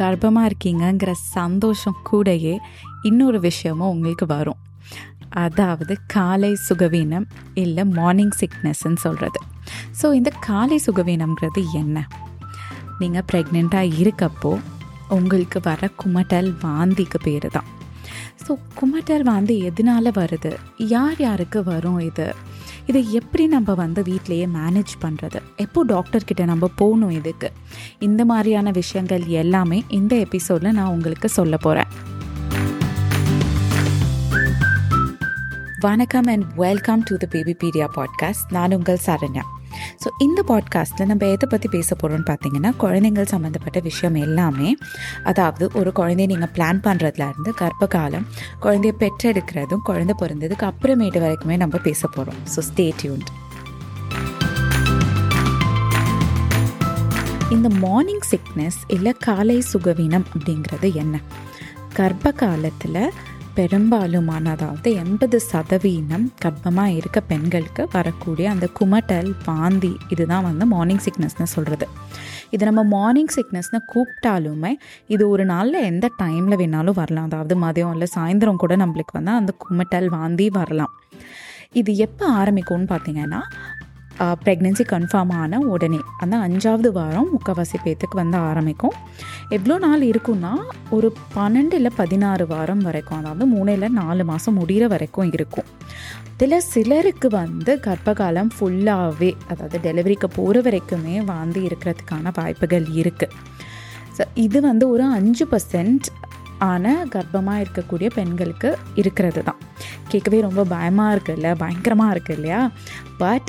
கர்ப்பமாக இருக்கீங்கங்கிற சந்தோஷம் கூடயே இன்னொரு விஷயமும் உங்களுக்கு வரும். அதாவது காலை சுகவீனம் இல்லை மார்னிங் சிக்னஸ்ன்னு சொல்கிறது ஸோ இந்த காலை சுகவீனம்ங்கிறது என்ன? நீங்கள் ப்ரெக்னெண்ட்டாக இருக்கப்போ உங்களுக்கு வர குமட்டல் வாந்திக்கு பேர் தான் ஸோ குமட்டல் வாந்தி எதனால வருது? யார் யாருக்கு வரும் இது? இதை எப்படி நம்ம வந்து வீட்டிலையே மேனேஜ் பண்ணுறது எப்போ டாக்டர்கிட்ட நம்ம போகணும் இதுக்கு? இந்த மாதிரியான விஷயங்கள் எல்லாமே இந்த எபிசோடில் நான் உங்களுக்கு சொல்ல போகிறேன் வணக்கம் and welcome to the Babypedia podcast நான் உங்கள் சரண்யா. ஸோ இந்த பாட்காஸ்ட்டில் நம்ம எதை பற்றி பேச போகிறோம்னு பார்த்தீங்கன்னா குழந்தைங்கள் சம்மந்தப்பட்ட விஷயம் எல்லாமே. அதாவது ஒரு குழந்தைய நீங்கள் பிளான் பண்ணுறதுலேருந்து கர்ப்ப காலம் குழந்தைய பெற்றெடுக்கிறதும் குழந்தை பிறந்ததுக்கு அப்புறமேட்டு வரைக்குமே நம்ம பேச போகிறோம் ஸோ ஸ்டே டியூன்ட் இந்த மார்னிங் சிக்னஸ் இல்லை காலை சுகவீனம் அப்படிங்கிறது என்ன? கர்ப்ப காலத்தில் பெரும்பாலுமான அதாவது எண்பது சதவீதம் கர்ப்பமாக இருக்க பெண்களுக்கு வரக்கூடிய அந்த குமட்டல் வாந்தி இதுதான் வந்து மார்னிங் சிக்னஸ்னு சொல்கிறது இது நம்ம மார்னிங் சிக்னஸ்னு கூப்பிட்டாலுமே இது ஒரு நாளில் எந்த டைமில் வேணாலும் வரலாம். அதாவது மதியம் இல்லை சாயந்தரம் கூட நம்மளுக்கு வந்து அந்த குமட்டல் வாந்தி வரலாம். இது எப்போ ஆரம்பிக்கும்னு பார்த்தீங்கன்னா ப்ரெக்னென்சி கன்ஃபார்ம் ஆன உடனே அந்த அஞ்சாவது வாரம் முக்கால்வாசி பேத்துக்கு வந்து ஆரம்பிக்கும். எவ்வளோ நாள் இருக்குன்னா ஒரு பன்னெண்டு இல்லை பதினாறு வாரம் வரைக்கும் அதாவது மூணு இல்லை நாலு மாதம் முடிகிற வரைக்கும் இருக்கும். இதில் சிலருக்கு வந்து கர்ப்பகாலம் ஃபுல்லாகவே அதாவது டெலிவரிக்கு போகிற வரைக்குமே வாந்தி இருக்கிறதுக்கான வாய்ப்புகள் இருக்குது ஸோ இது வந்து ஒரு அஞ்சு பர்சன்ட் ஆன கர்ப்பமாக இருக்கக்கூடிய பெண்களுக்கு இருக்கிறது தான். கேட்கவே ரொம்ப பயமாக இருக்குல்ல? பயங்கரமாக இருக்குது இல்லையா? பட்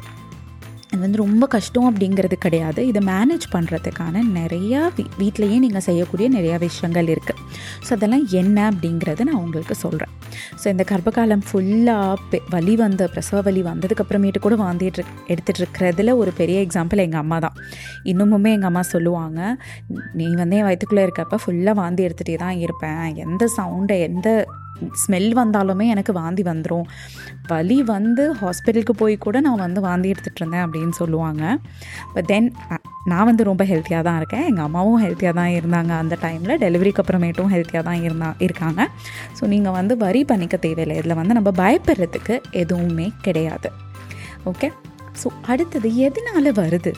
இது வந்து ரொம்ப கஷ்டம் அப்படிங்கிறது கிடையாது. இதை மேனேஜ் பண்ணுறதுக்கான நிறையா வீ வீட்லேயே நீங்கள் செய்யக்கூடிய நிறையா விஷயங்கள் இருக்குது ஸோ அதெல்லாம் என்ன அப்படிங்கிறத நான் உங்களுக்கு சொல்கிறேன் ஸோ இந்த கர்ப்பகாலம் ஃபுல்லாக பெ வலி வந்த பிரசவ வலி வந்ததுக்கப்புறமேட்டு கூட வாந்திட்டு எடுத்துகிட்டு இருக்கிறதுல ஒரு பெரிய எக்ஸாம்பிள் எங்கள் அம்மா தான். இன்னுமுமே எங்கள் அம்மா சொல்லுவாங்க நீ வந்து என் வயிற்றுக்குள்ளே இருக்கப்போ ஃபுல்லாக வாந்தி எடுத்துகிட்டே தான் இருப்பேன். எந்த சவுண்டை எந்த ஸ்மெல் வந்தாலுமே எனக்கு வாந்தி வந்துடும் வலி வந்து ஹாஸ்பிட்டலுக்கு போய் கூட நான் வந்து வாந்தி எடுத்துகிட்டு இருந்தேன் அப்படின்னு சொல்லுவாங்க. பட் தென் நான் வந்து ரொம்ப ஹெல்த்தியாக தான் இருக்கேன். எங்கள் அம்மாவும் ஹெல்த்தியாக தான் இருந்தாங்க அந்த டைமில் டெலிவரிக்கு அப்புறமேட்டும் ஹெல்த்தியாக தான் இருந்தா இருக்காங்க. ஸோ நீங்கள் வந்து வரி பண்ணிக்க தேவையில்லை. இதில் வந்து நம்ம பயப்படுறதுக்கு எதுவுமே கிடையாது. ஓகே ஸோ அடுத்தது எதனால் வருது?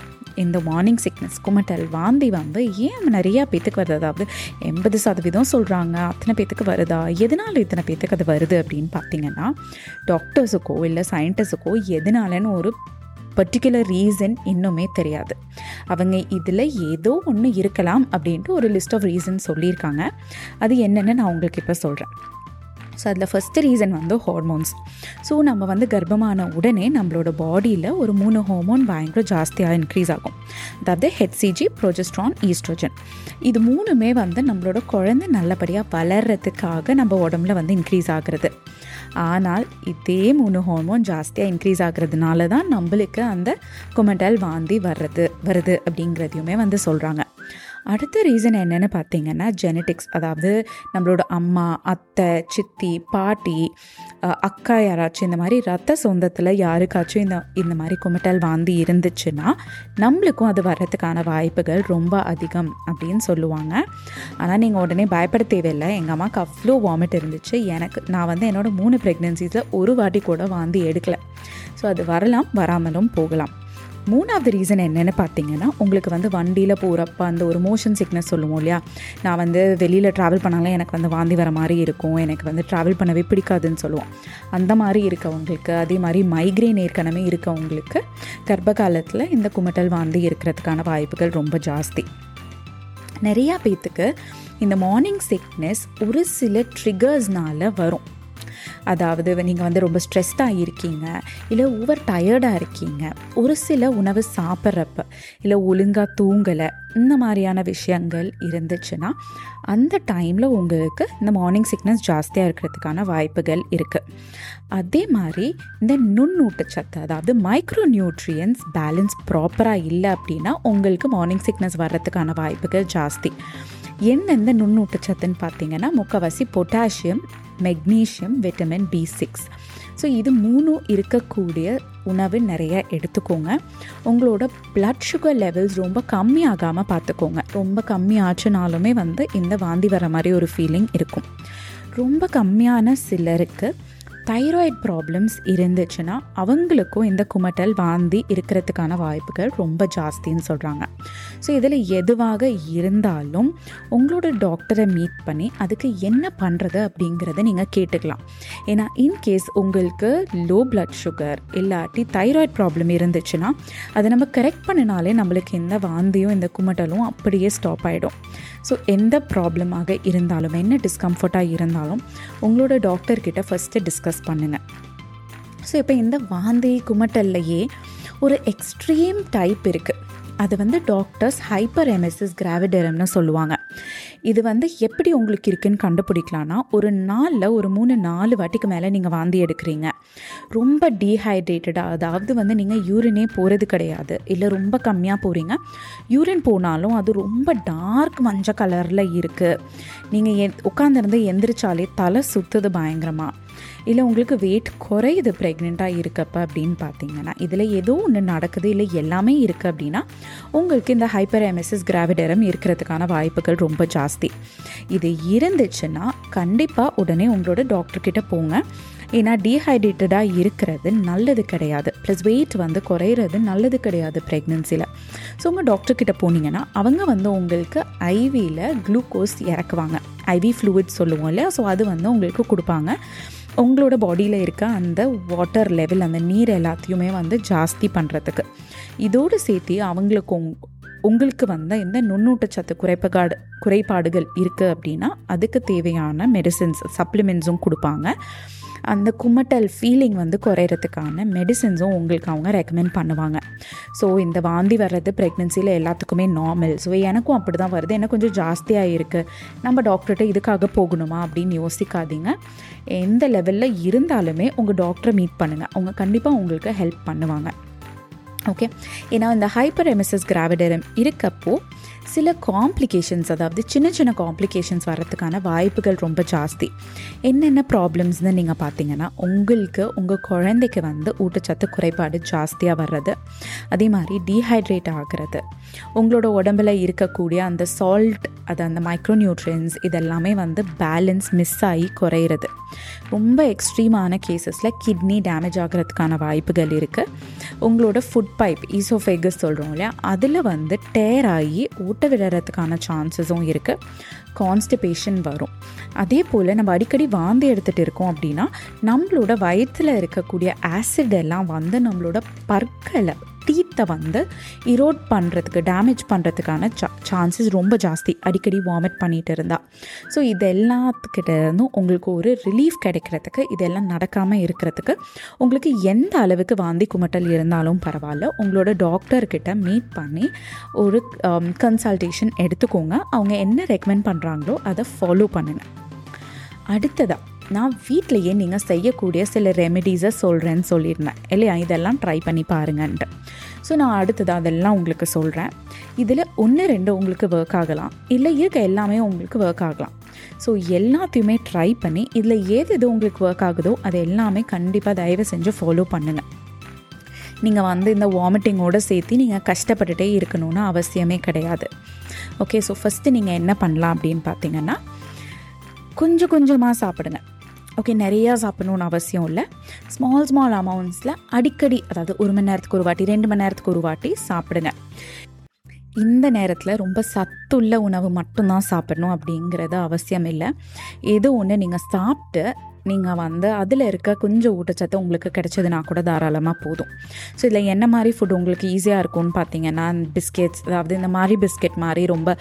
இந்த மார்னிங் சிக்னஸ் குமட்டல் வாந்தி வந்து ஏன் நிறையா பேத்துக்கு வருது? அதாவது எண்பது சதவீதம் சொல்கிறாங்க அத்தனை பேத்துக்கு வருதா? எதனால் இத்தனை பேத்துக்கு அது வருது அப்படின்னு பார்த்தீங்கன்னா டாக்டர்ஸுக்கோ இல்லை சயின்டிஸ்டுக்கோ எதனாலன்னு ஒரு பர்டிகுலர் ரீசன் இன்னுமே தெரியாது. அவங்க இதில் ஏதோ ஒன்று இருக்கலாம் அப்படின்ட்டு ஒரு லிஸ்ட் ஆஃப் ரீசன் சொல்லியிருக்காங்க. அது என்னென்னு நான் உங்களுக்கு இப்போ சொல்கிறேன் ஸோ அதில் ஃபஸ்ட்டு ரீசன் வந்து ஹார்மோன்ஸ் ஸோ நம்ம வந்து கர்ப்பமான உடனே நம்மளோட பாடியில் ஒரு மூணு ஹார்மோன் பயங்கர ஜாஸ்தியாக இன்க்ரீஸ் ஆகும். அதாவது ஹெச்சிஜி ப்ரொஜெஸ்ட்ரான் ஈஸ்ட்ரோஜன் இது மூணுமே வந்து நம்மளோட குழந்தை நல்லபடியாக வளர்கிறதுக்காக நம்ம உடம்புல வந்து இன்க்ரீஸ் ஆகிறது. ஆனால் இதே மூணு ஹார்மோன் ஜாஸ்தியாக இன்க்ரீஸ் ஆகிறதுனால தான் நம்மளுக்கு அந்த குமட்டல் வாந்தி வர்றது வருது அப்படிங்கிறதையுமே வந்து சொல்கிறாங்க அடுத்த ரீசன் என்னென்னு பார்த்தீங்கன்னா ஜெனட்டிக்ஸ் அதாவது நம்மளோட அம்மா அத்தை சித்தி பாட்டி அக்கா யாராச்சும் இந்த மாதிரி ரத்த சொந்தத்தில் யாருக்காச்சும் இந்த இந்த மாதிரி குமட்டல் வாந்தி இருந்துச்சுன்னா நம்மளுக்கும் அது வர்றதுக்கான வாய்ப்புகள் ரொம்ப அதிகம் அப்படின்னு சொல்லுவாங்க. ஆனால் நீங்கள் உடனே பயப்பட தேவையில்லை. எங்கள் அம்மாவுக்கு அவ்வளோ வாமிட் இருந்துச்சு. எனக்கு நான் வந்து என்னோடய மூணு ப்ரெக்னென்சிஸில் ஒரு வாட்டி கூட வாந்தி எடுக்கலை. ஸோ அது வரலாம் வராமலும் போகலாம். மூணாவது ரீசன் என்னென்னு பார்த்தீங்கன்னா உங்களுக்கு வந்து வண்டியில் போகிறப்ப அந்த ஒரு மோஷன் சிக்னஸ் சொல்லுவோம் இல்லையா? நான் வந்து வெளியில் ட்ராவல் பண்ணாலும் எனக்கு வந்து வாந்தி வர மாதிரி இருக்கும். எனக்கு வந்து ட்ராவல் பண்ணவே பிடிக்காதுன்னு சொல்லுவோம். அந்த மாதிரி இருக்கவங்களுக்கு அதே மாதிரி மைக்ரெயின் ஏற்கனவே இருக்கவங்களுக்கு கர்ப்ப காலத்தில் இந்த குமட்டல் வாந்தி இருக்கிறதுக்கான வாய்ப்புகள் ரொம்ப ஜாஸ்தி. நிறையா பேத்துக்கு இந்த மார்னிங் சிக்னஸ் ஒரு சில ட்ரிகர்ஸ்னால் வரும். அதாவது நீங்கள் வந்து ரொம்ப ஸ்ட்ரெஸ்டாக இருக்கீங்க இல்லை ஓவர் டயர்டாக இருக்கீங்க ஒரு சில உணவு சாப்பிட்றப்ப இல்லை ஒழுங்காக தூங்கலை இந்த மாதிரியான விஷயங்கள் இருந்துச்சுன்னா அந்த டைமில் உங்களுக்கு இந்த மார்னிங் சிக்னஸ் ஜாஸ்தியாக இருக்கிறதுக்கான வாய்ப்புகள் இருக்குது அதே மாதிரி இந்த நுண்ணூட்டச்சத்து அதாவது மைக்ரோ நியூட்ரியன்ஸ் பேலன்ஸ் ப்ராப்பராக இல்லை அப்படின்னா உங்களுக்கு மார்னிங் சிக்னஸ் வர்றதுக்கான வாய்ப்புகள் ஜாஸ்தி. எந்தெந்த நுண்ணூட்டச்சத்துன்னு பார்த்தீங்கன்னா முக்கவாசி potassium magnesium vitamin B six. So இது மூணும் இருக்கக்கூடிய உணவு நிறைய எடுத்துக்கோங்க. உங்களோட பிளட் சுகர் லெவல்ஸ் ரொம்ப கம்மியாகாமல் பார்த்துக்கோங்க. ரொம்ப கம்மி ஆச்சுனாலுமே வந்து இந்த வாந்தி வர மாதிரி ஒரு ஃபீலிங் இருக்கும். ரொம்ப கம்மியான சிலருக்கு தைராய்ட் ப்ராப்ளம்ஸ் இருந்துச்சுன்னா அவங்களுக்கும் இந்த குமட்டல் வாந்தி இருக்கிறதுக்கான வாய்ப்புகள் ரொம்ப ஜாஸ்தின்னு சொல்கிறாங்க ஸோ இதில் எதுவாக இருந்தாலும் உங்களோட டாக்டரை மீட் பண்ணி அதுக்கு என்ன பண்ணுறது அப்படிங்கிறத நீங்கள் கேட்டுக்கலாம். ஏன்னா இன்கேஸ் உங்களுக்கு லோ பிளட் சுகர் இல்லாட்டி தைராய்ட் ப்ராப்ளம் இருந்துச்சுன்னா அதை நம்ம கரெக்ட் பண்ணினாலே நம்மளுக்கு இந்த வாந்தியும் இந்த குமட்டலும் அப்படியே ஸ்டாப் ஆகிடும் ஸோ எந்த ப்ராப்ளமாக இருந்தாலும் என்ன டிஸ்கம்ஃபர்ட்டாக இருந்தாலும் உங்களோட டாக்டர்கிட்ட ஃபஸ்ட்டு டிஸ்கஸ் பண்ணுங்கள் ஸோ இப்போ இந்த வாந்தி குமட்டல்லையே ஒரு எக்ஸ்ட்ரீம் டைப் இருக்குது அது வந்து டாக்டர்ஸ் ஹைப்பர் எம்எஸ்எஸ் கிராவிடரம்னு சொல்லுவாங்க. இது வந்து எப்படி உங்களுக்கு இருக்குன்னு கண்டுபிடிக்கலான்னா ஒரு நாளில் ஒரு மூணு நாலு வாட்டிக்கு மேலே நீங்கள் வாந்தி எடுக்கிறீங்க. ரொம்ப டீஹைட்ரேட்டடாக அதாவது வந்து நீங்கள் யூரினே போகிறது கிடையாது. இல்லை ரொம்ப கம்மியாக போகிறீங்க யூரின் போனாலும் அது ரொம்ப டார்க் மஞ்சள் கலரில் இருக்குது நீங்கள் எ உட்காந்துருந்து எந்திரிச்சாலே தலை சுற்றுது பயங்கரமாக இல்லை உங்களுக்கு வெயிட் குறையுது ப்ரெக்னெண்ட்டாக இருக்கப்போ அப்படின்னு பார்த்தீங்கன்னா இதில் ஏதோ ஒன்று நடக்குது இல்லை எல்லாமே இருக்குது அப்படின்னா உங்களுக்கு இந்த ஹைப்பர் எம்எஸ்எஸ் கிராவிடரம் இருக்கிறதுக்கான வாய்ப்புகள் ரொம்ப ஜாஸ்தி. இது இருந்துச்சுன்னா கண்டிப்பாக உடனே உங்களோட டாக்டர்கிட்ட போங்க. ஏன்னா டீஹைட்ரேட்டடாக இருக்கிறது நல்லது கிடையாது. ப்ளஸ் வெயிட் வந்து குறையிறது நல்லது கிடையாது ப்ரெக்னென்சியில் ஸோ உங்கள் டாக்டர்கிட்ட போனீங்கன்னா அவங்க வந்து உங்களுக்கு ஐவியில் குளுக்கோஸ் இறக்குவாங்க. ஐவி ஃப்ளூயிட் சொல்லுவோம் இல்லையா? ஸோ அது வந்து உங்களுக்கு கொடுப்பாங்க. உங்களோட பாடியில் இருக்க அந்த வாட்டர் லெவல் அந்த நீர் எல்லாத்தையுமே வந்து ஜாஸ்தி பண்ணுறதுக்கு இதோடு சேர்த்து அவங்களுக்கு உங்- உங்களுக்கு வந்த இந்த நுண்ணூட்டச்சத்து குறைப்பாடு குறைபாடுகள் இருக்குது அப்படின்னா அதுக்கு தேவையான மெடிசின்ஸ் சப்ளிமெண்ட்ஸும் கொடுப்பாங்க. அந்த குமட்டல் ஃபீலிங் வந்து குறையிறதுக்கான மெடிசின்ஸும் உங்களுக்கு அவங்க ரெக்கமெண்ட் பண்ணுவாங்க. ஸோ இந்த வாந்தி வர்றது ப்ரெக்னென்சியில் எல்லாத்துக்குமே நார்மல் ஸோ எனக்கும் அப்படி தான் வருது. எனக்கு கொஞ்சம் ஜாஸ்தியாக இருக்குது நம்ம டாக்டர்கிட்ட இதுக்காக போகணுமா அப்படின்னு யோசிக்காதீங்க. எந்த லெவலில் இருந்தாலுமே உங்கள் டாக்டரை மீட் பண்ணுங்கள் அவங்க கண்டிப்பாக உங்களுக்கு ஹெல்ப் பண்ணுவாங்க. ஓகே ஏன்னா இந்த ஹைப்பர் எம்எஸ்எஸ் கிராவிடரம் இருக்கப்போ சில காம்ப்ளிகேஷன்ஸ் அதாவது சின்ன சின்ன காம்ப்ளிகேஷன்ஸ் வரதுக்கான வாய்ப்புகள் ரொம்ப ஜாஸ்தி. என்னென்ன ப்ராப்ளம்ஸ்னு நீங்கள் பார்த்தீங்கன்னா உங்களுக்கு உங்கள் குழந்தைக்கு வந்து ஊட்டச்சத்து குறைபாடு ஜாஸ்தியாக வர்றது அதே மாதிரி டீஹைட்ரேட் ஆகிறது உங்களோட உடம்புல இருக்கக்கூடிய அந்த சால்ட் அது அந்த மைக்ரோ நியூட்ரியன்ஸ் இதெல்லாமே வந்து பேலன்ஸ் மிஸ் ஆகி குறையிறது. ரொம்ப எக்ஸ்ட்ரீமான கேசஸில் கிட்னி டேமேஜ் ஆகிறதுக்கான வாய்ப்புகள் இருக்குது உங்களோட ஃபுட் பைப் ஈசோஃபேகஸ் சொல்கிறோம் இல்லையா? அதில் வந்து டேர் ஆகி ஊட்ட விழறதுக்கான சான்சஸும் இருக்குது கான்ஸ்டிபேஷன் வரும். அதே போல் நம்ம அடிக்கடி வாந்தி எடுத்துகிட்டு இருக்கோம் அப்படின்னா நம்மளோட வயிற்றில் இருக்கக்கூடிய ஆசிட் எல்லாம் வந்து நம்மளோட பற்களை டீத்தை வந்து இரோட் பண்ணுறதுக்கு டேமேஜ் பண்ணுறதுக்கான சா சான்சஸ் ரொம்ப ஜாஸ்தி. அடிக்கடி வாமிட் பண்ணிகிட்டு இருந்தா. ஸோ இது எல்லாத்துக்கிட்ட இருந்தும் உங்களுக்கு ஒரு ரிலீஃப் கிடைக்கிறதுக்கு இதெல்லாம் நடக்காமல் இருக்கிறதுக்கு உங்களுக்கு எந்த அளவுக்கு வாந்தி குமட்டல் இருந்தாலும் பரவாயில்ல. உங்களோட டாக்டர்கிட்ட மீட் பண்ணி ஒரு um, கன்சல்டேஷன் எடுத்துக்கோங்க. அவங்க என்ன ரெக்கமெண்ட் பண்ணுறாங்களோ அதை ஃபாலோ பண்ணுங்கள் அடுத்ததாக நான் வீட்டிலையே நீங்கள் செய்யக்கூடிய சில ரெமெடிஸை சொல்கிறேன்னு சொல்லியிருந்தேன். இல்லையா? இதெல்லாம் ட்ரை பண்ணி பாருங்கன்ட்டு. ஸோ நான் அடுத்தது அதெல்லாம் உங்களுக்கு சொல்கிறேன் இதில் ஒன்று ரெண்டு உங்களுக்கு ஒர்க் ஆகலாம். இல்லை இருக்க எல்லாமே உங்களுக்கு ஒர்க் ஆகலாம். ஸோ எல்லாத்தையுமே ட்ரை பண்ணி இதில் ஏது எது உங்களுக்கு ஒர்க் ஆகுதோ அது எல்லாமே கண்டிப்பாக தயவு செஞ்சு ஃபாலோ பண்ணுங்கள் நீங்கள் வந்து இந்த வாமிட்டிங்கோடு சேர்த்து நீங்கள் கஷ்டப்பட்டுட்டே இருக்கணும்னு அவசியமே கிடையாது. ஓகே ஸோ ஃபஸ்ட்டு நீங்கள் என்ன பண்ணலாம் அப்படின்னு பார்த்தீங்கன்னா கொஞ்சம் கொஞ்சமாக சாப்பிடுங்க. ஓகே நிறையா சாப்பிடணும்னு அவசியம் இல்லை. ஸ்மால் ஸ்மால் அமௌண்ட்ஸில் அடிக்கடி அதாவது ஒரு மணி நேரத்துக்கு ஒரு வாட்டி ரெண்டு மணி நேரத்துக்கு ஒரு வாட்டி சாப்பிடுங்க. இந்த நேரத்தில் ரொம்ப சத்துள்ள உணவு மட்டும்தான் சாப்பிடணும் அப்படிங்கிறது அவசியம் இல்லை ஏதோ ஒன்று நீங்கள் சாப்பிட்டு நீங்கள் வந்து அதில் இருக்க கொஞ்சம் ஊட்டச்சத்து உங்களுக்கு கிடைச்சதுன்னா கூட தாராளமாக போதும். ஸோ இதில் என்ன மாதிரி ஃபுட் உங்களுக்கு ஈஸியாக இருக்கும்னு பார்த்தீங்கன்னா பிஸ்கெட்ஸ் அதாவது இந்த மாதிரி பிஸ்கெட் மாதிரி ரொம்ப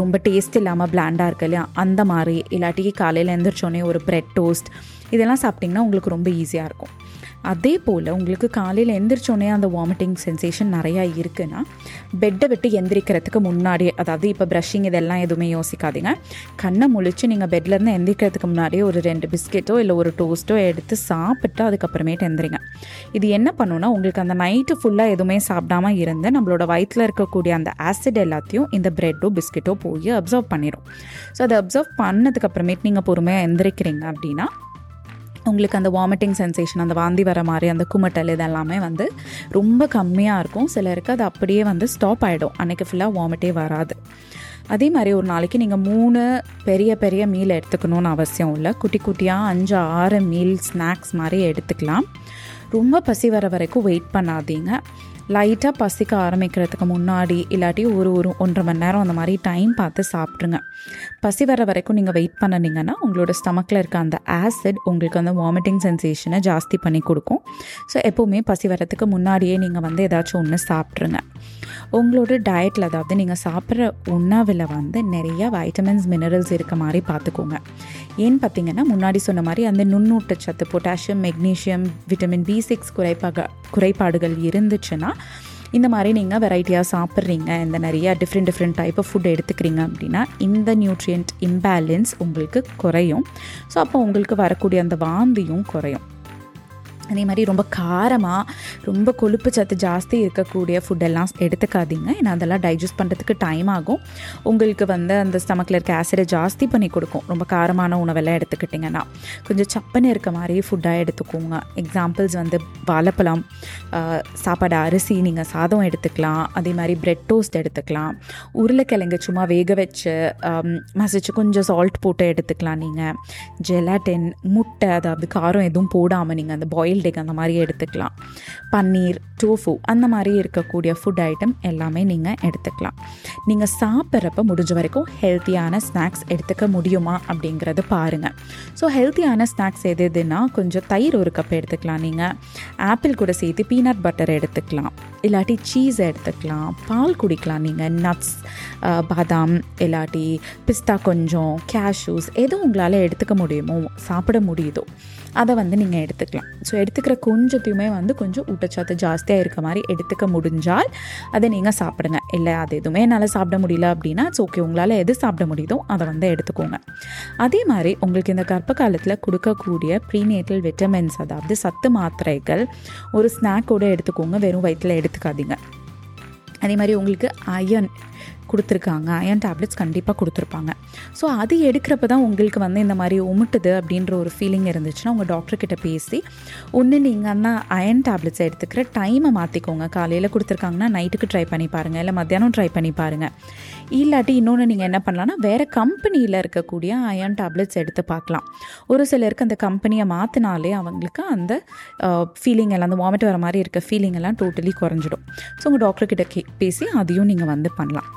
ரொம்ப டேஸ்ட் இல்லாமல் பிளாண்டாக இருக்கு இல்லையா? அந்த மாதிரி இல்லாட்டி காலையில் எழுந்திரிச்சோடனே ஒரு ப்ரெட் டோஸ்ட் இதெல்லாம் சாப்பிட்டிங்கன்னா உங்களுக்கு ரொம்ப ஈஸியாக இருக்கும். அதே போல் உங்களுக்கு காலையில் எந்திரிச்சோடனே அந்த வாமிட்டிங் சென்சேஷன் நிறையா இருக்குன்னா பெட்டை விட்டு எந்திரிக்கிறதுக்கு முன்னாடியே அதாவது இப்போ ப்ரஷிங் இதெல்லாம் எதுவுமே யோசிக்காதீங்க. கண்ணை முழிச்சு நீங்கள் பெட்லேருந்து எந்திரிக்கிறதுக்கு முன்னாடியே ஒரு ரெண்டு பிஸ்கெட்டோ இல்லை ஒரு டோஸ்ட்டோ எடுத்து சாப்பிட்டு அதுக்கப்புறமேட்டு எந்திரிங்க. இது என்ன பண்ணுன்னா உங்களுக்கு அந்த நைட்டு ஃபுல்லாக எதுவுமே சாப்பிடாம இருந்து நம்மளோட வயிற்றில் இருக்கக்கூடிய அந்த ஆசிட் எல்லாத்தையும் இந்த ப்ரெட்டோ பிஸ்கெட்டோ போய் அப்சர்வ் பண்ணிடும் ஸோ அதை அப்சர்வ் பண்ணதுக்கப்புறமேட்டு நீங்கள் பொறுமையாக எந்திரிக்கிறீங்க அப்படின்னா உங்களுக்கு அந்த வாமிட்டிங் சென்சேஷன் அந்த வாந்தி வர மாதிரி அந்த குமட்டல் இதெல்லாமே வந்து ரொம்ப கம்மியாக இருக்கும். சிலருக்கு அது அப்படியே வந்து ஸ்டாப் ஆகிடும் அன்றைக்கி ஃபுல்லாக வாமிட்டே வராது. அதே மாதிரி ஒரு நாளைக்கு நீங்கள் மூணு பெரிய பெரிய மீல் எடுத்துக்கணும்னு அவசியம் இல்லை. குட்டி குட்டியாக அஞ்சு ஆறு மீல் ஸ்நாக்ஸ் மாதிரி எடுத்துக்கலாம். ரொம்ப பசி வர வரைக்கும் வெயிட் பண்ணாதீங்க. லைட்டாக பசிக்க ஆரம்பிக்கிறதுக்கு முன்னாடி இல்லாட்டி ஒரு ஒரு ஒன்றரை மணி நேரம் அந்த மாதிரி டைம் பார்த்து சாப்பிட்ருங்க பசி வர வரைக்கும் நீங்கள் வெயிட் பண்ணினீங்கன்னா உங்களோட ஸ்டமக்கில் இருக்க அந்த ஆசிட் உங்களுக்கு அந்த வாமிட்டிங் சென்சேஷனை ஜாஸ்தி பண்ணி கொடுக்கும். ஸோ எப்போவுமே பசி வரத்துக்கு முன்னாடியே நீங்கள் வந்து ஏதாச்சும் ஒன்று சாப்பிட்ருங்க உங்களோட டயட்டில் அதாவது நீங்கள் சாப்பிட்ற உணவில் வந்து நிறைய வைட்டமின்ஸ் மினரல்ஸ் இருக்க மாதிரி பார்த்துக்கோங்க. ஏன்னு பார்த்தீங்கன்னா முன்னாடி சொன்ன மாதிரி அந்த நுண்ணூட்டச்சத்து potassium magnesium vitamin B six குறைப்பாக குறைபாடுகள் இருந்துச்சுன்னா இந்த மாதிரி நீங்கள் வெரைட்டியாக சாப்பிட்றீங்க இந்த நிறையா different different type of food எடுத்துக்கிறீங்க அப்படின்னா இந்த நியூட்ரியன்ட் இம்பேலன்ஸ் உங்களுக்கு குறையும். ஸோ அப்போ உங்களுக்கு வரக்கூடிய அந்த வாந்தியும் குறையும். அதே மாதிரி ரொம்ப காரமாக ரொம்ப கொழுப்பு சத்து ஜாஸ்தி இருக்கக்கூடிய ஃபுட்டெல்லாம் எடுத்துக்காதீங்க. ஏன்னா அதெல்லாம் டைஜஸ்ட் பண்ணுறதுக்கு டைம் ஆகும். உங்களுக்கு வந்து அந்த ஸ்டமக்கில் இருக்க ஆசிடை ஜாஸ்தி பண்ணி கொடுக்கும். ரொம்ப காரமான உணவெல்லாம் எடுத்துக்கிட்டிங்கன்னா. கொஞ்சம் சப்பன்னு இருக்க மாதிரி ஃபுட்டாக எடுத்துக்கோங்க. எக்ஸாம்பிள்ஸ் வந்து வாழைப்பழம் சாப்பாடு அரிசி நீங்கள் சாதம் எடுத்துக்கலாம். அதே மாதிரி பிரெட் டோஸ்ட் எடுத்துக்கலாம். உருளைக்கிழங்கு சும்மா வேக வச்சு மசிச்சு கொஞ்சம் சால்ட் போட்டு எடுத்துக்கலாம் நீங்கள் ஜெலாட்டின் முட்டை அதாவது காரம் எதுவும் போடாமல் நீங்கள் அந்த பாயில் பாயில்ட் எக் அந்த மாதிரி எடுத்துக்கலாம். பன்னீர் டோஃபு அந்த மாதிரி இருக்கக்கூடிய ஃபுட் ஐட்டம் எல்லாமே நீங்கள் எடுத்துக்கலாம். நீங்கள் சாப்பிட்றப்ப முடிஞ்ச வரைக்கும் ஹெல்த்தியான ஸ்நாக்ஸ் எடுத்துக்க முடியுமா அப்படிங்கிறது பாருங்கள் ஸோ ஹெல்த்தியான ஸ்நாக்ஸ் எது எதுனா கொஞ்சம் தயிர் ஒரு கப் எடுத்துக்கலாம் நீங்கள் ஆப்பிள் கூட சேர்த்து பீனட் பட்டர் எடுத்துக்கலாம். இல்லாட்டி சீஸ் எடுத்துக்கலாம். பால் குடிக்கலாம் நீங்கள் நட்ஸ் பாதாம் இல்லாட்டி பிஸ்தா கொஞ்சம் கேஷ்யூஸ் எதுவும் உங்களால் எடுத்துக்க முடியுமோ சாப்பிட முடியுதோ. அதை வந்து நீங்கள் எடுத்துக்கலாம். ஸோ எடுத்துக்கிற கொஞ்சத்தையுமே வந்து கொஞ்சம் ஊட்டச்சத்து ஜாஸ்தியாக இருக்க மாதிரி எடுத்துக்க முடிஞ்சால் அதை நீங்கள் சாப்பிடுங்க. இல்லை அது எதுவுமே என்னால் சாப்பிட முடியல அப்படின்னா இட்ஸ் ஓகே உங்களால் எது சாப்பிட முடியுதோ அதை வந்து எடுத்துக்கோங்க. அதே மாதிரி உங்களுக்கு இந்த கர்ப்ப காலத்தில் கொடுக்கக்கூடிய ப்ரீநேட்டல் விட்டமின்ஸ் அதாவது சத்து மாத்திரைகள் ஒரு ஸ்நாக்கோடு எடுத்துக்கோங்க. வெறும் வயிற்றில் எடுத்துக்காதீங்க. அதே மாதிரி உங்களுக்கு அயன் கொடுத்துருக்காங்க. அயன் டேப்லெட்ஸ் கண்டிப்பாக கொடுத்துருப்பாங்க. ஸோ அது எடுக்கிறப்ப தான் உங்களுக்கு வந்து இந்த மாதிரி உமுட்டுது அப்படின்ற ஒரு ஃபீலிங் இருந்துச்சுன்னா உங்கள் டாக்டர்கிட்ட பேசி ஒன்று நீங்கள் அந்த அயன் டேப்லெட்ஸ் எடுத்துக்கிற டைமை மாற்றிக்கோங்க காலையில் கொடுத்துருக்காங்கன்னா நைட்டுக்கு ட்ரை பண்ணி பாருங்கள் இல்லை மத்தியானம் ட்ரை பண்ணி பாருங்கள் இல்லாட்டி இன்னொன்று நீங்கள் என்ன பண்ணலான்னா வேறு கம்பெனியில் இருக்கக்கூடிய அயன் டேப்லெட்ஸ் எடுத்து பார்க்கலாம். ஒரு சிலருக்கு அந்த கம்பெனியை மாற்றினாலே அவங்களுக்கு அந்த ஃபீலிங் எல்லாம் அந்த வாமிட் வர மாதிரி இருக்க ஃபீலிங் எல்லாம் டோட்டலி குறைஞ்சிடும். ஸோ உங்கள் டாக்டர்கிட்ட கே பேசி அதையும் நீங்கள் வந்து பண்ணலாம்.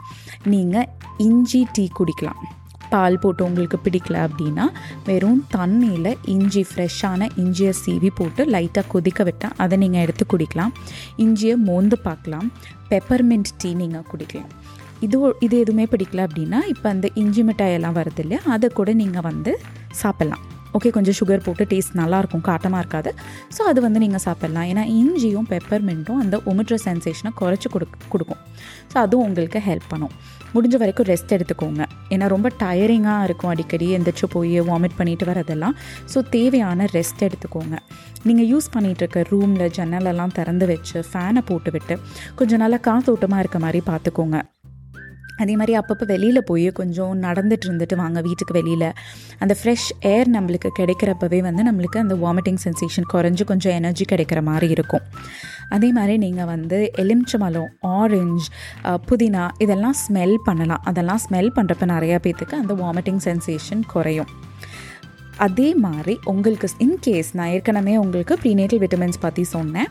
நீங்கள் இஞ்சி டீ குடிக்கலாம். பால் போட்டு உங்களுக்கு பிடிக்கல அப்படின்னா வெறும் தண்ணியில் இஞ்சி ஃப்ரெஷ்ஷான இஞ்சியை சீவி போட்டு லைட்டாக கொதிக்க விட்டால் அதை நீங்கள் எடுத்து குடிக்கலாம். இஞ்சியை மோந்து பார்க்கலாம். பெப்பர்மெண்ட் டீ நீங்கள் குடிக்கலாம். இது இது எதுவுமே பிடிக்கல அப்படின்னா இப்போ அந்த இஞ்சி மிட்டாயெல்லாம் வருது இல்லையா? அதை கூட நீங்கள் வந்து சாப்பிட்லாம். ஓகே கொஞ்சம் சுகர் போட்டு டேஸ்ட் நல்லாயிருக்கும். காட்டமாக இருக்காது. ஸோ அது வந்து நீங்கள் சாப்பிட்லாம். ஏன்னா இஞ்சியும் பெப்பர்மெண்ட்டும் அந்த உமிட்ற சென்சேஷனை குறைச்சி கொடு கொடுக்கும். ஸோ அதுவும் உங்களுக்கு ஹெல்ப் பண்ணும். முடிஞ்ச வரைக்கும் ரெஸ்ட் எடுத்துக்கோங்க. ஏன்னா ரொம்ப டயரிங்காக இருக்கும் அடிக்கடி. எந்திரிச்சு போய் வாமிட் பண்ணிட்டு வரதெல்லாம் ஸோ தேவையான ரெஸ்ட் எடுத்துக்கோங்க. நீங்கள் யூஸ் பண்ணிகிட்டு இருக்க ரூமில் ஜன்னலெல்லாம் திறந்து வச்சு ஃபேனை போட்டு விட்டு கொஞ்சம் நல்லா காத்தோட்டமாக இருக்க மாதிரி பார்த்துக்கோங்க. அதே மாதிரி அப்பப்போ வெளியில் போய் கொஞ்சம் நடந்துட்டு இருந்துட்டு வாங்க வீட்டுக்கு வெளியில். அந்த ஃப்ரெஷ் ஏர் நம்மளுக்கு கிடைக்கிறப்பவே வந்து நம்மளுக்கு அந்த வாமிட்டிங் சென்சேஷன் குறைஞ்சி கொஞ்சம் எனர்ஜி கிடைக்கிற மாதிரி இருக்கும். அதே மாதிரி நீங்கள் வந்து எலுமிச்சமலம் ஆரஞ்ச் புதினா இதெல்லாம் ஸ்மெல் பண்ணலாம். அதெல்லாம் ஸ்மெல் பண்ணுறப்ப நிறையா பேர்த்துக்கு அந்த வாமிட்டிங் சென்சேஷன் குறையும். அதே மாதிரி உங்களுக்கு இன்கேஸ் நான் ஏற்கனவே உங்களுக்கு ப்ரீனேட்டல் விட்டமின்ஸ் பற்றி சொன்னேன்.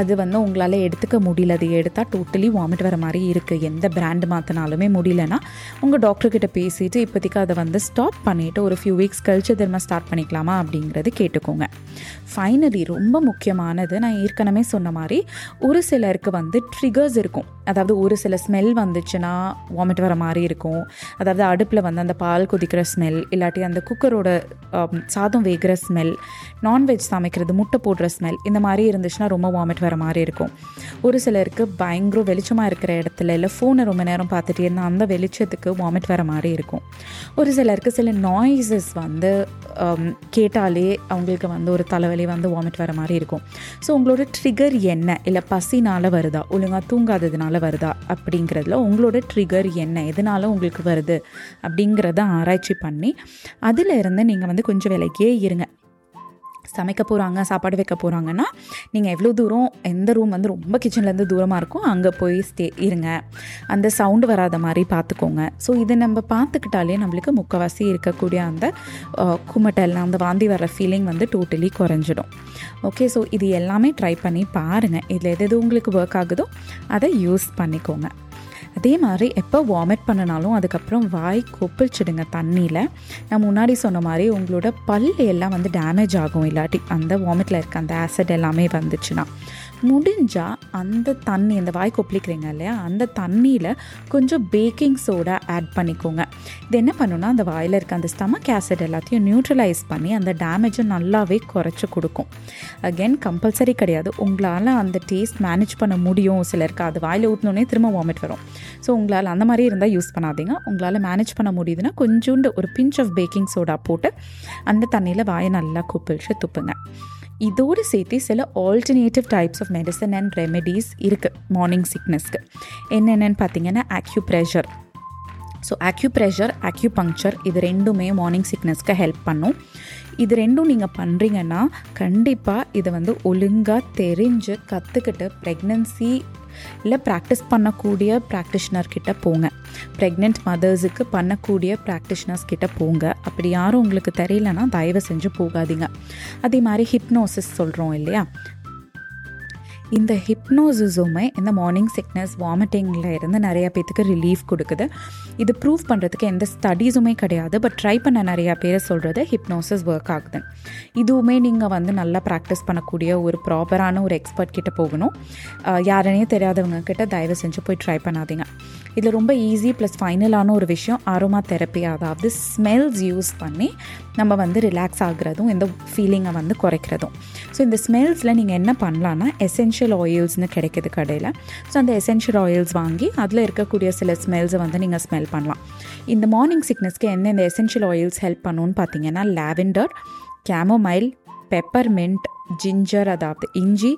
அது வந்து உங்களால் எடுத்துக்க முடியல. அது எடுத்தால் டோட்டலி வாமிட் வர மாதிரி இருக்குது எந்த பிராண்டு மாற்றினாலுமே முடியலன்னா உங்கள் டாக்டர்கிட்ட பேசிவிட்டு இப்போதைக்கு அதை வந்து ஸ்டாப் பண்ணிவிட்டு ஒரு ஃபியூ வீக்ஸ் கழிச்சு திரும்ப ஸ்டார்ட் பண்ணிக்கலாமா அப்படிங்கிறது கேட்டுக்கோங்க. ஃபைனலி ரொம்ப முக்கியமானது நான் ஏற்கனவே சொன்ன மாதிரி ஒரு சிலருக்கு வந்து ட்ரிகர்ஸ் இருக்கும். அதாவது ஒரு சில ஸ்மெல் வந்துச்சுன்னா வாமிட் வர மாதிரி இருக்கும். அதாவது அடுப்பில் வந்து அந்த பால் கொதிக்கிற ஸ்மெல் இல்லாட்டி அந்த குக்கரோட சாதம் வேகிற ஸ்மெல் நான்வெஜ் சமைக்கிறது முட்டை போடுற ஸ்மெல் இந்த மாதிரி இருந்துச்சுன்னா ரொம்ப வாமிட் வர மாதிரி இருக்கும். ஒரு சிலருக்கு பயங்கர வெளிச்சமாக இருக்கிற இடத்துல இல்லை ஃபோனை ரொம்ப நேரம் பார்த்துட்டே இருந்தால் அந்த வெளிச்சத்துக்கு வாமிட் வர மாதிரி இருக்கும். ஒரு சிலருக்கு சில நாய்ஸஸ் வந்து கேட்டாலே அவங்களுக்கு வந்து ஒரு தலைவலி வந்து வாமிட் வர மாதிரி இருக்கும். ஸோ உங்களோட ட்ரிகர் என்ன? இல்லை பசினால் வருதா? ஒழுங்காக தூங்காததுனால வருதா? அப்படிங்கிறதுல உங்களோட ட்ரிகர் என்ன? எதனால உங்களுக்கு வருது? அப்படிங்கிறத ஆராய்ச்சி பண்ணி அதில் இருந்து நீங்கள் வந்து கொஞ்சம் விலைக்கே இருங்க. சமைக்க போகிறாங்க சாப்பாடு வைக்க போகிறாங்கன்னா நீங்கள் எவ்வளோ தூரம் எந்த ரூம் வந்து ரொம்ப கிச்சன்லேருந்து தூரமாக இருக்கோ அங்கே போய் ஸ்டே இருங்க. அந்த சவுண்டு வராத மாதிரி பார்த்துக்கோங்க ஸோ இதை நம்ம பார்த்துக்கிட்டாலே நம்மளுக்கு முக்கவாசி இருக்கக்கூடிய அந்த குமட்டல் அந்த வாந்தி வர ஃபீலிங் வந்து டோட்டலி குறைஞ்சிடும். ஓகே ஸோ இது எல்லாமே ட்ரை பண்ணி பாருங்கள் இதில் எது எது உங்களுக்கு ஒர்க் ஆகுதோ அதை யூஸ் பண்ணிக்கோங்க. அதே மாதிரி எப்போ வாமிட் பண்ணினாலும் அதுக்கப்புறம் வாய் கொப்பிச்சிடுங்க தண்ணியில். நான் முன்னாடி சொன்ன மாதிரி உங்களோட பல் எல்லாம் வந்து டேமேஜ் ஆகும் இல்லாட்டி அந்த வாமிட்டில் இருக்க அந்த ஆசிட் எல்லாமே வந்துச்சுன்னா. முடிஞ்சால் அந்த தண்ணி அந்த வாய் கொப்பளிக்கிறீங்க இல்லையா அந்த தண்ணியில் கொஞ்சம் பேக்கிங் சோடா ஆட் பண்ணிக்கோங்க. இது என்ன பண்ணுன்னா அந்த வாயில் இருக்க அந்த ஸ்டமக் ஆசிட் எல்லாத்தையும் நியூட்ரலைஸ் பண்ணி அந்த டேமேஜை நல்லாவே குறைச்சி கொடுக்கும். அகெயின் கம்பல்சரி கிடையாது. உங்களால் அந்த டேஸ்ட் மேனேஜ் பண்ண முடியும் சிலருக்கு. அது வாயில் ஊற்றினோடனே திரும்ப வாமிட் வரும். ஸோ உங்களால் அந்த மாதிரி இருந்தால் யூஸ் பண்ணாதீங்க. உங்களால் மேனேஜ் பண்ண முடியுதுன்னா கொஞ்சோண்டு ஒரு பிஞ்ச் ஆஃப் பேக்கிங் சோடா போட்டு அந்த தண்ணியில் வாயை நல்லா குப்பிழிச்சு துப்புங்க. இதோடு சேர்த்து சில alternative types of medicine and remedies இருக்குது மார்னிங் சிக்னஸ்க்கு என்னென்னு பார்த்தீங்கன்னா acupressure so acupressure acupuncture இது ரெண்டுமே மார்னிங் சிக்னஸ்க்கு ஹெல்ப் பண்ணும். இது ரெண்டும் நீங்கள் பண்ணுறீங்கன்னா கண்டிப்பாக இதை வந்து ஒழுங்காக தெரிஞ்சு கற்றுக்கிட்டு ப்ரெக்னன்சி இல்லை ப்ராக்டிஸ் பண்ணக்கூடிய ப்ராக்டிஷனர் கிட்ட போங்க. ப்ரெக்னென்ட் மதர்ஸுக்கு பண்ணக்கூடிய ப்ராக்டிஷனர்ஸ் கிட்ட போங்க. அப்படி யாரும் உங்களுக்கு தெரியலனா தயவு செஞ்சு போகாதீங்க. அதே மாதிரி ஹிப்னோசிஸ் சொல்கிறோம் இல்லையா? இந்த ஹிப்னோசிஸுமே இந்த மார்னிங் சிக்னஸ் வாமிட்டிங்கில் இருந்து நிறைய பேத்துக்கு ரிலீஃப் கொடுக்குது. இது ப்ரூவ் பண்ணுறதுக்கு எந்த ஸ்டடீஸுமே கிடையாது பட் ட்ரை பண்ண நிறையா பேர் சொல்கிறது ஹிப்னோசிஸ் ஒர்க் ஆகுது. இதுவுமே நீங்கள் வந்து நல்லா ப்ராக்டிஸ் பண்ணக்கூடிய ஒரு ப்ராப்பரான ஒரு எக்ஸ்பர்ட் கிட்ட போகணும். யாருனே தெரியாதவங்க கிட்ட தயவு செஞ்சு போய் ட்ரை பண்ணாதீங்க. இதில் ரொம்ப ஈஸி ப்ளஸ் ஃபைனலான ஒரு விஷயம் ஆரோமா தெரப்பி அதாவது ஸ்மெல்ஸ் யூஸ் பண்ணி நம்ம வந்து ரிலாக்ஸ் ஆகுறதும் இந்த ஃபீலிங்கை வந்து குறைக்கிறதும். ஸோ இந்த ஸ்மெல்ஸில் நீங்கள் என்ன பண்ணலான்னா எசென்ஷியல் ஆயில்ஸ்னு கிடைக்கிது கடையில் ஸோ அந்த எசென்ஷியல் ஆயில்ஸ் வாங்கி அதில் இருக்கக்கூடிய சில ஸ்மெல்ஸை வந்து நீங்கள் ஸ்மெல் பண்ணலாம். இந்த மார்னிங் சிக்னஸ்க்கு என்னென்ன எசென்ஷியல் ஆயில்ஸ் ஹெல்ப் பண்ணுன்னு பார்த்தீங்கன்னா லாவெண்டர் கேமோமைல் பெப்பர்மெண்ட் ஜிஞ்சர் அதாவது இஞ்சி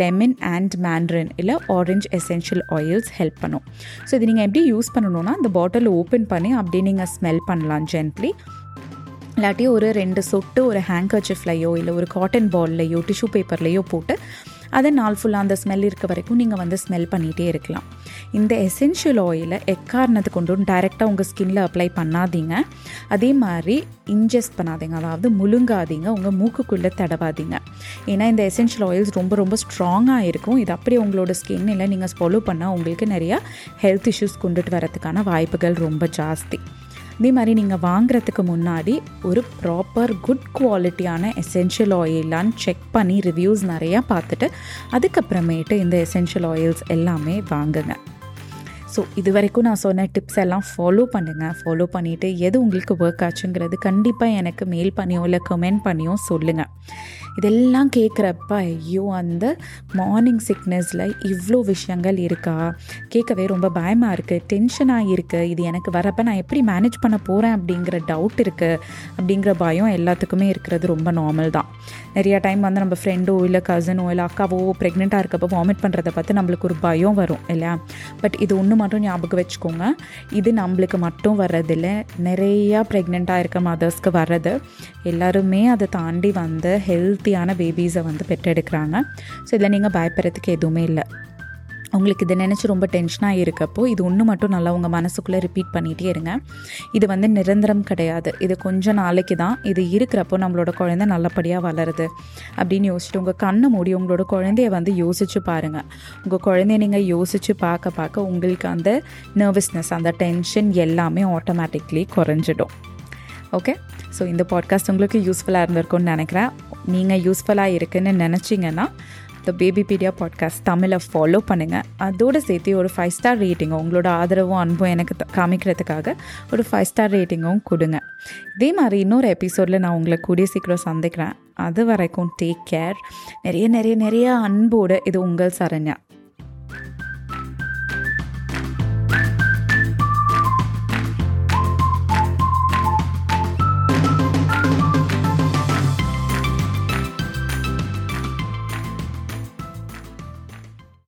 லெமன் அண்ட் மேண்ட்ரின் இல்லை ஆரஞ்ச் எசென்ஷியல் ஆயில்ஸ் ஹெல்ப் பண்ணும். ஸோ இது நீங்கள் எப்படி யூஸ் பண்ணணும்னா அந்த பாட்டில் ஓப்பன் பண்ணி அப்படியே நீங்கள் ஸ்மெல் பண்ணலாம் ஜென்ட்லி இல்லாட்டி ஒரு ரெண்டு சொட்டு ஒரு ஹேங்கர்ச்சிஃப்லையோ இல்லை ஒரு காட்டன் பால்லையோ டிஷ்யூ பேப்பர்லேயோ போட்டு அதை நாள் ஃபுல்லாக அந்த ஸ்மெல் இருக்க வரைக்கும் நீங்கள் வந்து ஸ்மெல் பண்ணிகிட்டே இருக்கலாம். இந்த எசென்ஷியல் ஆயிலை எக்காரணத்தை கொண்டும் டைரெக்டாக உங்கள் ஸ்கின்ல அப்ளை பண்ணாதீங்க. அதே மாதிரி இன்ஜெஸ்ட் பண்ணாதீங்க. அதாவது முழுங்காதீங்க. உங்கள் மூக்குக்குள்ளே தடவாதீங்க. ஏன்னா இந்த எசென்ஷியல் ஆயில்ஸ் ரொம்ப ரொம்ப ஸ்ட்ராங்காக இருக்கும். இது அப்படியே உங்களோட ஸ்கின்னில் நீங்கள் ஃபாலோ பண்ணால் உங்களுக்கு நிறையா ஹெல்த் இஷ்யூஸ் கொண்டுட்டு வரதுக்கான வாய்ப்புகள் ரொம்ப ஜாஸ்தி. இதே மாதிரி நீங்கள் வாங்குறதுக்கு முன்னாடி ஒரு ப்ராப்பர் குட் குவாலிட்டியான எசென்ஷியல் ஆயிலான்னு செக் பண்ணி ரிவ்யூஸ் நிறையா பார்த்துட்டு அதுக்கப்புறமேட்டு இந்த எசென்ஷியல் ஆயில்ஸ் எல்லாமே வாங்குங்க. ஸோ இது வரைக்கும் நான் சொன்ன டிப்ஸ் எல்லாம் ஃபாலோ பண்ணுங்கள் ஃபாலோ பண்ணிவிட்டு எது உங்களுக்கு ஒர்க் ஆச்சுங்கிறது கண்டிப்பாக எனக்கு மெயில் பண்ணியோ இல்லை கமெண்ட் பண்ணியோ சொல்லுங்கள் இதெல்லாம் கேட்குறப்ப ஐயோ அந்த மார்னிங் சிக்னஸில் இவ்வளோ விஷயங்கள் இருக்கா? கேட்கவே ரொம்ப பயமாக இருக்குது டென்ஷனாக இருக்குது இது எனக்கு வரப்போ நான் எப்படி மேனேஜ் பண்ண போகிறேன் அப்படிங்கிற டவுட் இருக்குது அப்படிங்கிற பயம் எல்லாத்துக்குமே இருக்கிறது ரொம்ப நார்மல் தான். நிறையா டைம் வந்து நம்ம ஃப்ரெண்டோ இல்லை கசனோ இல்லை அக்காவோ ப்ரெக்னெண்ட்டாக இருக்கப்போ வாமிட் பண்ணுறதை பார்த்து நம்மளுக்கு ஒரு பயம் வரும் இல்லையா? பட் இது ஒன்று மட்டும் ஞாபகம் வச்சுக்கோங்க. இது நம்மளுக்கு மட்டும் வர்றதில்ல. நிறையா ப்ரெக்னெண்ட்டாக இருக்க மதர்ஸ்க்கு வர்றது. எல்லாருமே அதை தாண்டி வந்து ஹெல்த் ஹெல்த்தியான பேபிஸை வந்து பெற்றெடுக்கிறாங்க. ஸோ இதில் நீங்கள் பயப்படுறதுக்கு எதுவுமே இல்லை. உங்களுக்கு இதை நினச்சி ரொம்ப டென்ஷனாக இருக்கப்போ இது ஒன்று மட்டும் நல்லா உங்கள் மனசுக்குள்ளே ரிப்பீட் பண்ணிகிட்டே இருங்க. இது வந்து நிரந்தரம் கிடையாது. இது கொஞ்ச நாளைக்கு தான். இது இருக்கிறப்போ நம்மளோட குழந்தை நல்லபடியாக வளருது. அப்படின்னு யோசிச்சுட்டு உங்கள் கண்ணை மூடி உங்களோட குழந்தைய வந்து யோசிச்சு பாருங்கள் உங்கள் குழந்தைய நீங்கள் யோசித்து பார்க்க பார்க்க உங்களுக்கு அந்த நர்வஸ்னஸ் அந்த டென்ஷன் எல்லாமே ஆட்டோமேட்டிக்லி குறைஞ்சிடும். ஓகே ஸோ இந்த பாட்காஸ்ட் உங்களுக்கு யூஸ்ஃபுல்லாக இருந்திருக்கும்னு நினைக்கிறேன். நீங்கள் யூஸ்ஃபுல்லாக இருக்குன்னு நினச்சிங்கன்னா த பேபி பீடியா பாட்காஸ்ட் தமிழை ஃபாலோ பண்ணுங்கள் அதோடு சேர்த்து ஒரு ஃபைவ் ஸ்டார் ரேட்டிங்கும் உங்களோட ஆதரவும் அன்பும் எனக்கு காமிக்கிறதுக்காக ஒரு ஃபைவ் ஸ்டார் ரேட்டிங்கும் கொடுங்க. இதே மாதிரி இன்னொரு எபிசோடில் நான் உங்களை கூடிய சீக்கிரம் சந்திக்கிறேன். அது வரைக்கும் டேக் கேர் நிறைய நிறைய நிறைய அன்போடு இது உங்கள் சரண்யா.